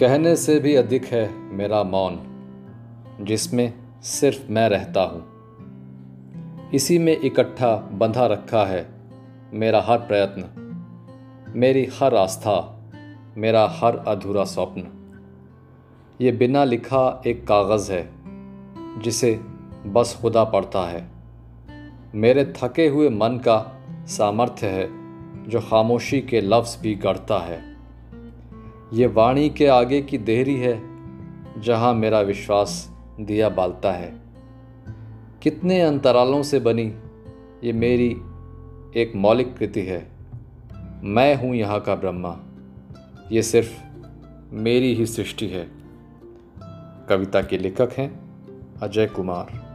कहने से भी अधिक है मेरा मौन, जिसमें सिर्फ़ मैं रहता हूँ। इसी में इकट्ठा बंधा रखा है मेरा हर प्रयत्न, मेरी हर आस्था, मेरा हर अधूरा स्वप्न। ये बिना लिखा एक कागज़ है, जिसे बस खुदा पढ़ता है। मेरे थके हुए मन का सामर्थ्य है, जो खामोशी के लफ्ज़ भी गढ़ता है। ये वाणी के आगे की देहरी है, जहाँ मेरा विश्वास दिया बालता है। कितने अंतरालों से बनी ये मेरी एक मौलिक कृति है। मैं हूँ यहाँ का ब्रह्मा, ये सिर्फ़ मेरी ही सृष्टि है। कविता के लेखक हैं अजय कुमार।